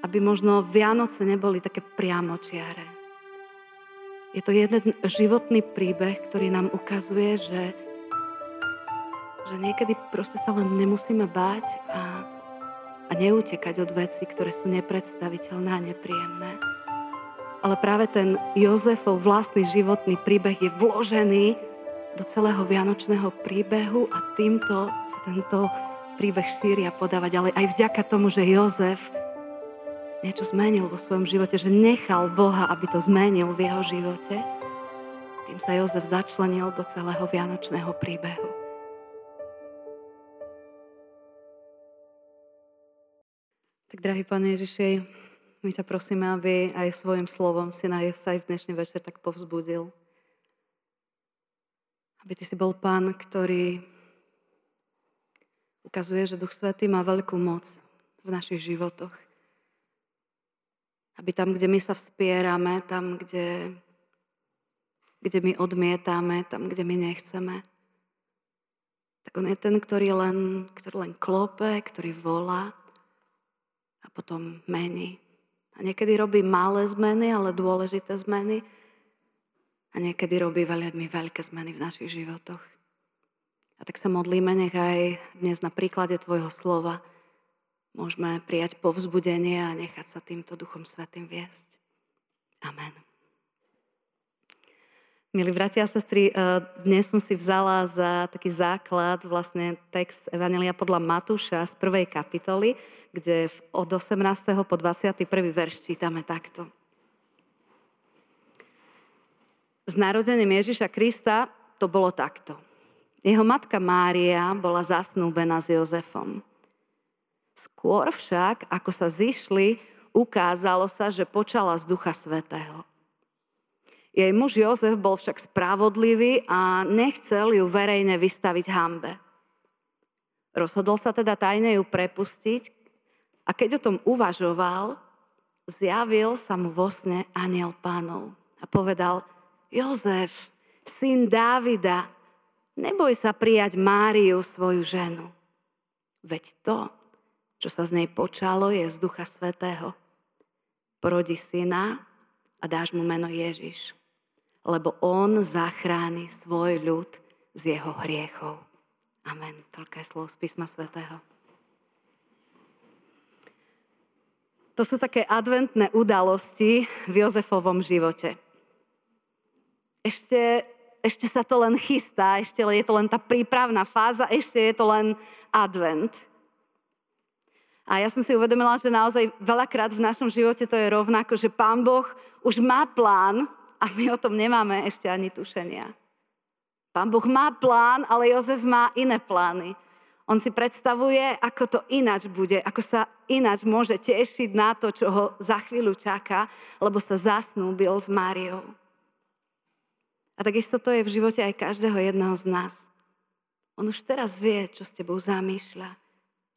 aby možno Vianoce neboli také priamočiare. Je to jeden životný príbeh, ktorý nám ukazuje, že, že niekedy proste sa len nemusíme báť a, a neutekať od veci, ktoré sú nepredstaviteľné a nepríjemné. Ale práve ten Jozefov vlastný životný príbeh je vložený do celého vianočného príbehu a týmto sa tento príbeh šíri a podáva ďalej. Aj vďaka tomu, že Jozef niečo zmenil vo svojom živote, že nechal Boha, aby to zmenil v jeho živote, tým sa Jozef začlenil do celého vianočného príbehu. Tak, drahý Pán Ježiši, my sa prosíme, aby aj svojim slovom si nás aj v dnešný večer tak povzbudil. Aby Ty si bol Pán, ktorý ukazuje, že Duch Svetý má veľkú moc v našich životoch. Aby tam, kde my sa vspierame, tam, kde, kde my odmietame, tam, kde my nechceme, tak on je ten, ktorý len, ktorý len klope, ktorý volá a potom mení. A niekedy robí malé zmeny, ale dôležité zmeny. A niekedy robí veľmi veľké zmeny v našich životoch. A tak sa modlíme, nech aj dnes na príklade Tvojho slova môžeme prijať povzbudenie a nechať sa týmto Duchom Svetým viesť. Amen. Milí bratia a sestry, eh, dnes som si vzala za taký základ vlastne text Evangelia podľa Matúša z prvej kapitoly, kde od 18. po 21. verš čítame takto. S narodením Ježiša Krista to bolo takto. Jeho matka Mária bola zasnúbená s Jozefom. Skôr však, ako sa zišli, ukázalo sa, že počala z Ducha Svetého. Jej muž Jozef bol však spravodlivý a nechcel ju verejne vystaviť hambe. Rozhodol sa teda tajne ju prepustiť a keď o tom uvažoval, zjavil sa mu vo sne aniel pánov a povedal, Jozef, syn Dávida, neboj sa prijať Máriu, svoju ženu. Veď to, čo sa z nej počalo, je z Ducha Svetého. Porodí syna a dáš mu meno Ježiš, lebo on zachráni svoj ľud z jeho hriechov. Amen. Toľko je z písma Svetého. To sú také adventné udalosti v Jozefovom živote. Ešte, ešte sa to len chystá, ešte je to len tá prípravná fáza, ešte je to len advent. A ja som si uvedomila, že naozaj veľakrát v našom živote to je rovnako, že Pán Boh už má plán a my o tom nemáme ešte ani tušenia. Pán Boh má plán, ale Jozef má iné plány. On si predstavuje, ako to ináč bude, ako sa ináč môže tešiť na to, čo ho za chvíľu čaká, lebo sa zasnúbil s Máriou. A takisto to je v živote aj každého jedného z nás. On už teraz vie, čo s tebou zamýšľa.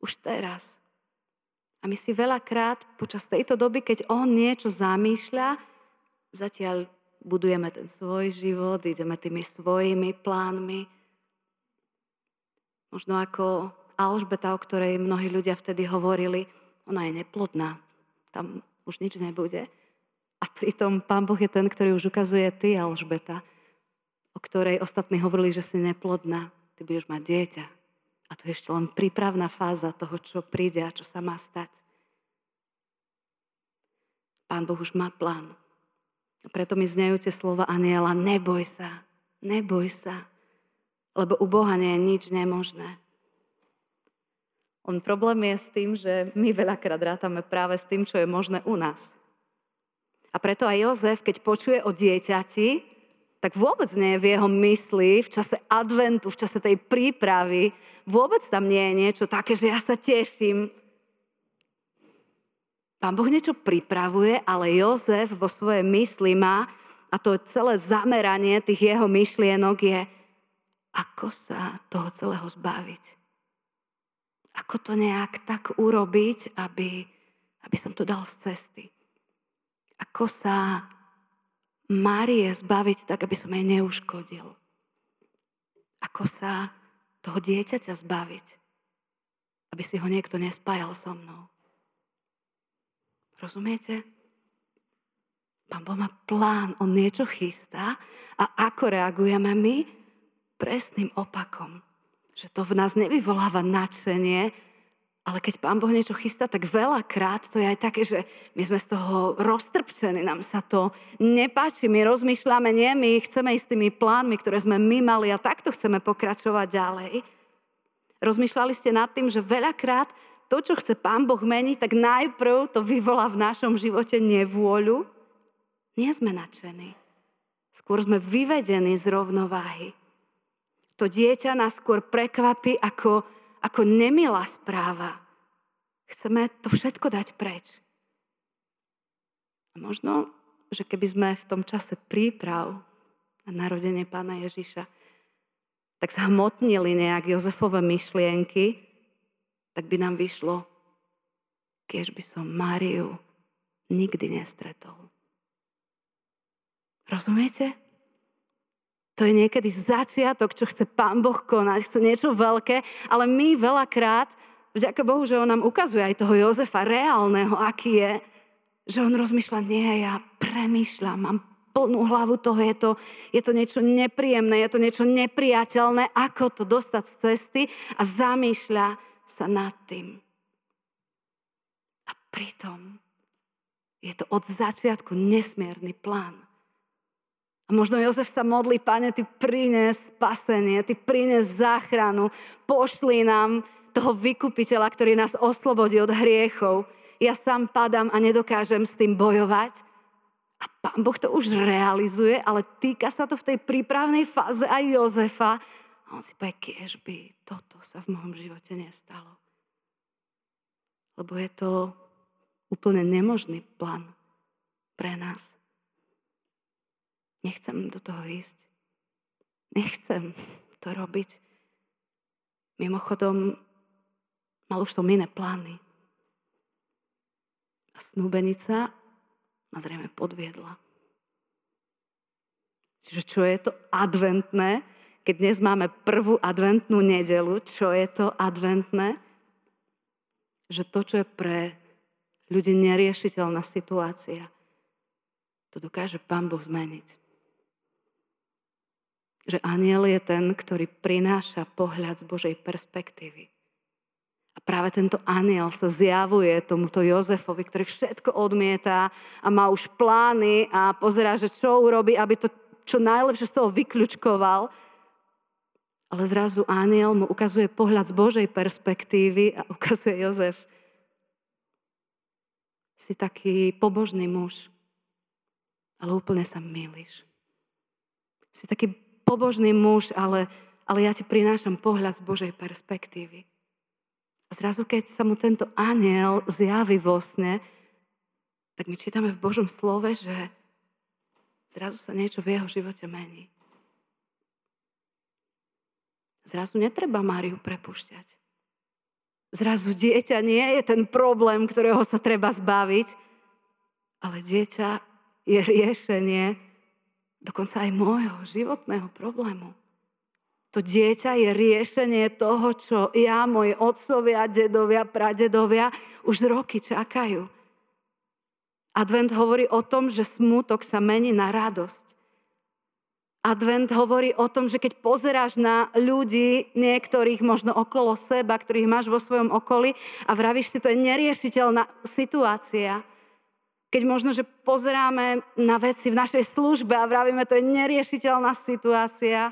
Už teraz. A my si veľakrát počas tejto doby, keď on niečo zamýšľa, zatiaľ budujeme ten svoj život, ideme tými svojimi plánmi. Možno ako Alžbeta, o ktorej mnohí ľudia vtedy hovorili, ona je neplodná, tam už nič nebude. A pritom Pán Boh je ten, ktorý už ukazuje ty, Alžbeta, o ktorej ostatní hovorili, že si neplodná, ty budeš mať dieťa. A to je ešte len prípravná fáza toho, čo príde a čo sa má stať. Pán Boh už má plán. Preto mi znejú tie slova aniela, neboj sa, neboj sa, lebo u Boha nie je nič nemožné. On problém je s tým, že my veľakrát rátame práve s tým, čo je možné u nás. A preto aj Jozef, keď počuje o dieťati, tak vôbec nie je v jeho mysli, v čase adventu, v čase tej prípravy, vôbec tam nie je niečo také, že ja sa teším. Pán Boh niečo pripravuje, ale Jozef vo svojej mysli má, a to celé zameranie tých jeho myšlienok je, ako sa toho celého zbaviť. Ako to nejak tak urobiť, aby, aby som to dal z cesty. Ako sa Márie zbaviť tak, aby som jej neuškodil. Ako sa toho dieťaťa zbaviť, aby si ho niekto nespájal so mnou. Rozumiete? Pán Boh má plán, on niečo chystá a ako reagujeme my? Presným opakom. Že to v nás nevyvoláva nadšenie, ale keď Pán Boh niečo chystá, tak veľakrát to je aj také, že my sme z toho roztrpčení, nám sa to nepáči, my rozmýšľame, nie, my chceme ísť tými plánmi, ktoré sme my mali a takto chceme pokračovať ďalej. Rozmýšľali ste nad tým, že veľakrát to, čo chce Pán Boh meniť, tak najprv to vyvolá v našom živote nevôľu. Nie sme nadšení. Skôr sme vyvedení z rovnováhy. To dieťa nás skôr prekvapí ako ako nemilá správa. Chceme to všetko dať preč. A možno, že keby sme v tom čase príprav na narodenie pána Ježiša, tak sa hmotnili nejak Jozefové myšlienky, tak by nám vyšlo, keď by som Máriu nikdy nestretol. Rozumiete? To je niekedy začiatok, čo chce Pán Boh konať, chce niečo veľké, ale my veľakrát, vďaka Bohu, že On nám ukazuje aj toho Jozefa reálneho, aký je, že on rozmýšľa, nie, ja premýšľam, mám plnú hlavu toho, je to, je to niečo nepríjemné, je to niečo nepriateľné, ako to dostať z cesty a zamýšľa sa nad tým. A pritom je to od začiatku nesmierny plán. A možno Jozef sa modlí, pane, ty prines spasenie, ty prines záchranu, pošli nám toho vykupiteľa, ktorý nás oslobodí od hriechov. Ja sám padám a nedokážem s tým bojovať. A pán Boh to už realizuje, ale týka sa to v tej prípravnej fáze aj Jozefa. A on si povie, kiež by toto sa v mojom živote nestalo. Lebo je to úplne nemožný plán pre nás. Nechcem do toho ísť. Nechcem to robiť. Mimochodom, mal už som iné plány. A snúbenica ma zrejme podviedla. Čiže čo je to adventné? Keď dnes máme prvú adventnú nedelu, čo je to adventné? Že to, čo je pre ľudí neriešiteľná situácia, to dokáže Pán Boh zmeniť že aniel je ten, ktorý prináša pohľad z Božej perspektívy. A práve tento aniel sa zjavuje tomuto Jozefovi, ktorý všetko odmieta a má už plány a pozerá, že čo urobí, aby to čo najlepšie z toho vyključkoval. Ale zrazu aniel mu ukazuje pohľad z Božej perspektívy a ukazuje Jozef, si taký pobožný muž, ale úplne sa milíš. Si taký pobožný muž, ale, ale ja ti prinášam pohľad z Božej perspektívy. A zrazu, keď sa mu tento aniel zjaví vo sne, tak my čítame v Božom slove, že zrazu sa niečo v jeho živote mení. Zrazu netreba Máriu prepušťať. Zrazu dieťa nie je ten problém, ktorého sa treba zbaviť, ale dieťa je riešenie dokonca aj môjho životného problému. To dieťa je riešenie toho, čo ja, moji otcovia, dedovia, pradedovia už roky čakajú. Advent hovorí o tom, že smútok sa mení na radosť. Advent hovorí o tom, že keď pozeráš na ľudí, niektorých možno okolo seba, ktorých máš vo svojom okolí a vravíš si, to je neriešiteľná situácia, keď možno, že pozeráme na veci v našej službe a vravíme, to je neriešiteľná situácia.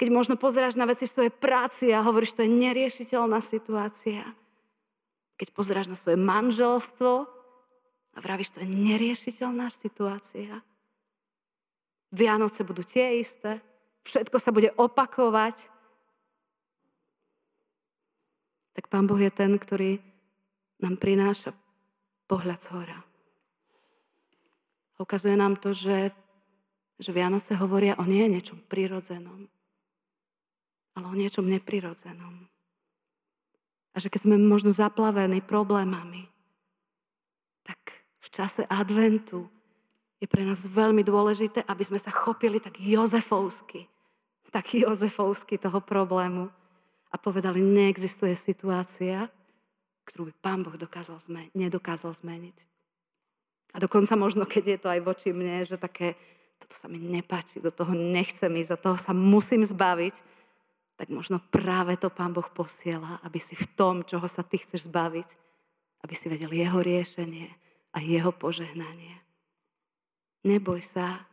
Keď možno pozeráš na veci v svojej práci a hovoríš, to je neriešiteľná situácia. Keď pozeráš na svoje manželstvo a vravíš, to je neriešiteľná situácia. Vianoce budú tie isté, všetko sa bude opakovať. Tak Pán Boh je ten, ktorý nám prináša pohľad z hora. Ukazuje nám to, že, že Vianoce hovoria o nie niečom prirodzenom, ale o niečom neprirodzenom. A že keď sme možno zaplavení problémami, tak v čase adventu je pre nás veľmi dôležité, aby sme sa chopili tak jozefovsky, tak jozefovsky toho problému a povedali, neexistuje situácia, ktorú by Pán Boh dokázal zmeniť, nedokázal zmeniť. A dokonca možno, keď je to aj voči mne, že také, toto sa mi nepáči, do toho nechcem ísť, a toho sa musím zbaviť, tak možno práve to Pán Boh posiela, aby si v tom, čoho sa ty chceš zbaviť, aby si vedel jeho riešenie a jeho požehnanie. Neboj sa,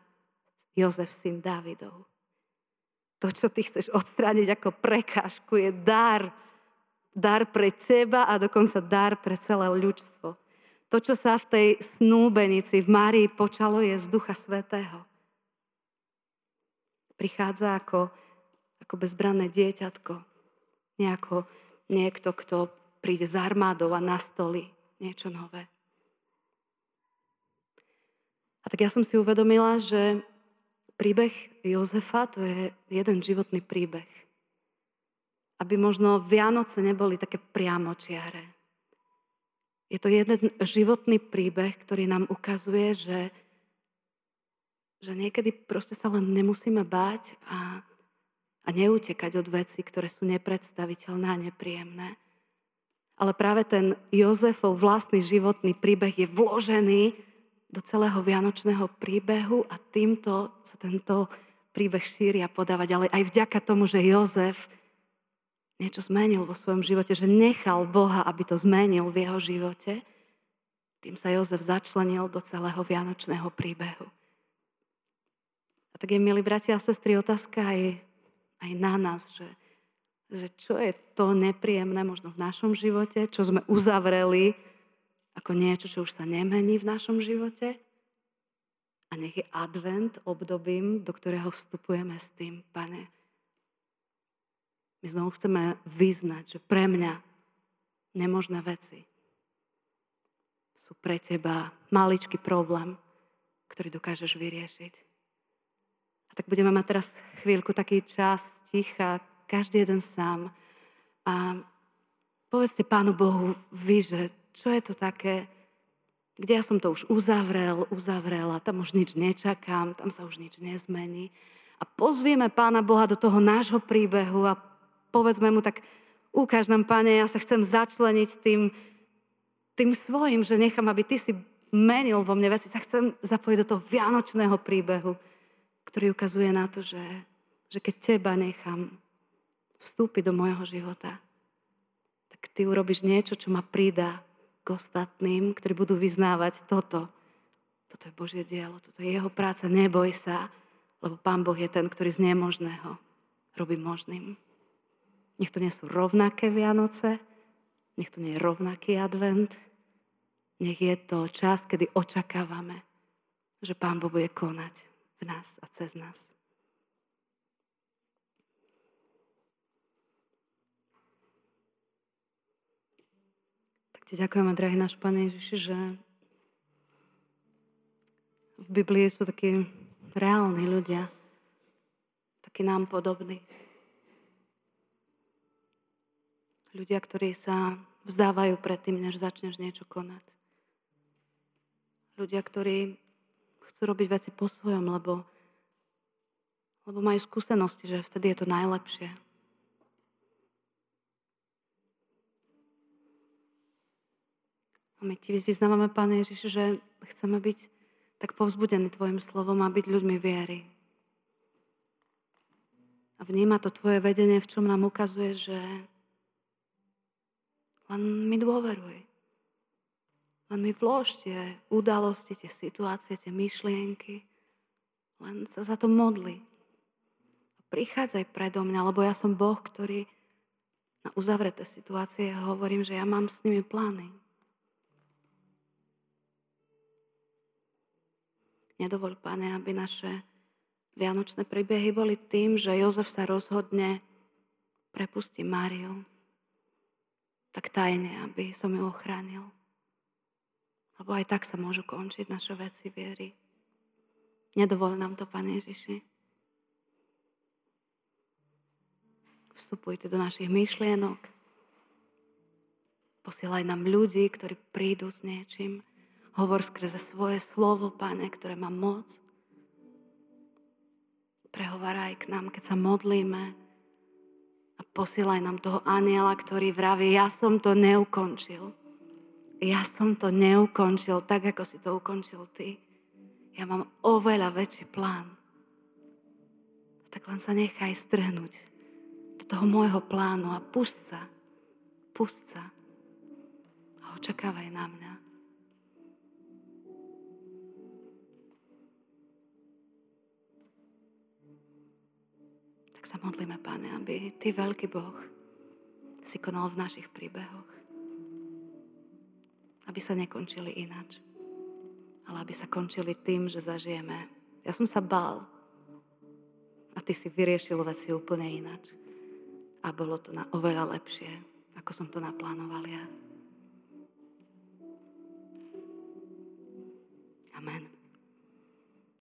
Jozef, syn Dávidov. To, čo ty chceš odstrániť ako prekážku, je dar. Dar pre teba a dokonca dar pre celé ľudstvo. To, čo sa v tej snúbenici v Márii počalo, je z Ducha Svetého. Prichádza ako, ako bezbranné dieťatko. Nejako niekto, kto príde z armádou a nastolí niečo nové. A tak ja som si uvedomila, že príbeh Jozefa to je jeden životný príbeh. Aby možno Vianoce neboli také priamočiare je to jeden životný príbeh, ktorý nám ukazuje, že, že niekedy proste sa len nemusíme báť a, a neutekať od veci, ktoré sú nepredstaviteľné a nepríjemné. Ale práve ten Jozefov vlastný životný príbeh je vložený do celého vianočného príbehu a týmto sa tento príbeh šíri a podáva ďalej. Aj vďaka tomu, že Jozef niečo zmenil vo svojom živote, že nechal Boha, aby to zmenil v jeho živote, tým sa Jozef začlenil do celého vianočného príbehu. A tak je, milí bratia a sestry, otázka aj, aj na nás, že, že čo je to nepríjemné možno v našom živote, čo sme uzavreli ako niečo, čo už sa nemení v našom živote. A nech je advent obdobím, do ktorého vstupujeme s tým, pane, my znovu chceme vyznať, že pre mňa nemožné veci sú pre teba maličký problém, ktorý dokážeš vyriešiť. A tak budeme mať teraz chvíľku taký čas ticha, každý jeden sám. A povedzte Pánu Bohu vy, že čo je to také, kde ja som to už uzavrel, uzavrela, tam už nič nečakám, tam sa už nič nezmení. A pozvieme Pána Boha do toho nášho príbehu a povedzme mu, tak ukáž nám, pane, ja sa chcem začleniť tým, tým svojim, že nechám, aby ty si menil vo mne veci, sa chcem zapojiť do toho vianočného príbehu, ktorý ukazuje na to, že, že keď teba nechám vstúpiť do môjho života, tak ty urobíš niečo, čo ma pridá k ostatným, ktorí budú vyznávať toto. Toto je Božie dielo, toto je jeho práca, neboj sa, lebo Pán Boh je ten, ktorý z nemožného robí možným. Nech to nie sú rovnaké Vianoce, nech to nie je rovnaký advent, nech je to čas, kedy očakávame, že Pán Boh bude konať v nás a cez nás. Tak ti ďakujeme, drahý náš Pane Ježiši, že v Biblii sú takí reálni ľudia, takí nám podobní. Ľudia, ktorí sa vzdávajú predtým, než začneš niečo konať. Ľudia, ktorí chcú robiť veci po svojom, lebo, lebo majú skúsenosti, že vtedy je to najlepšie. A my ti vyznávame, Pane Ježiš, že chceme byť tak povzbudení Tvojim slovom a byť ľuďmi viery. A vníma to Tvoje vedenie, v čom nám ukazuje, že len mi dôveruj. Len mi vlož tie udalosti, tie situácie, tie myšlienky. Len sa za to modli. Prichádzaj predo mňa, lebo ja som Boh, ktorý na uzavreté situácie hovorím, že ja mám s nimi plány. Nedovoľ, Pane, aby naše vianočné príbehy boli tým, že Jozef sa rozhodne prepustiť Máriu tak tajne, aby som ju ochránil. Lebo aj tak sa môžu končiť naše veci viery. Nedovol nám to, Pane Ježiši. Vstupujte do našich myšlienok. Posielaj nám ľudí, ktorí prídu s niečím. Hovor skrze svoje slovo, Pane, ktoré má moc. Prehovaraj k nám, keď sa modlíme, posielaj nám toho aniela, ktorý vraví, ja som to neukončil. ja som to neukončil tak, ako si to ukončil ty. Ja mám oveľa väčší plán. Tak len sa nechaj strhnúť do toho môjho plánu a pust sa. Pust sa. A očakávaj na mňa. Sa modlíme, Pane, aby Ty, veľký Boh, si konal v našich príbehoch aby sa nekončili inač. Ale aby sa končili tým, že zažijeme. Ja som sa bál. A ty si vyriešil veci úplne inač. A bolo to na oveľa lepšie, ako som to naplánoval ja.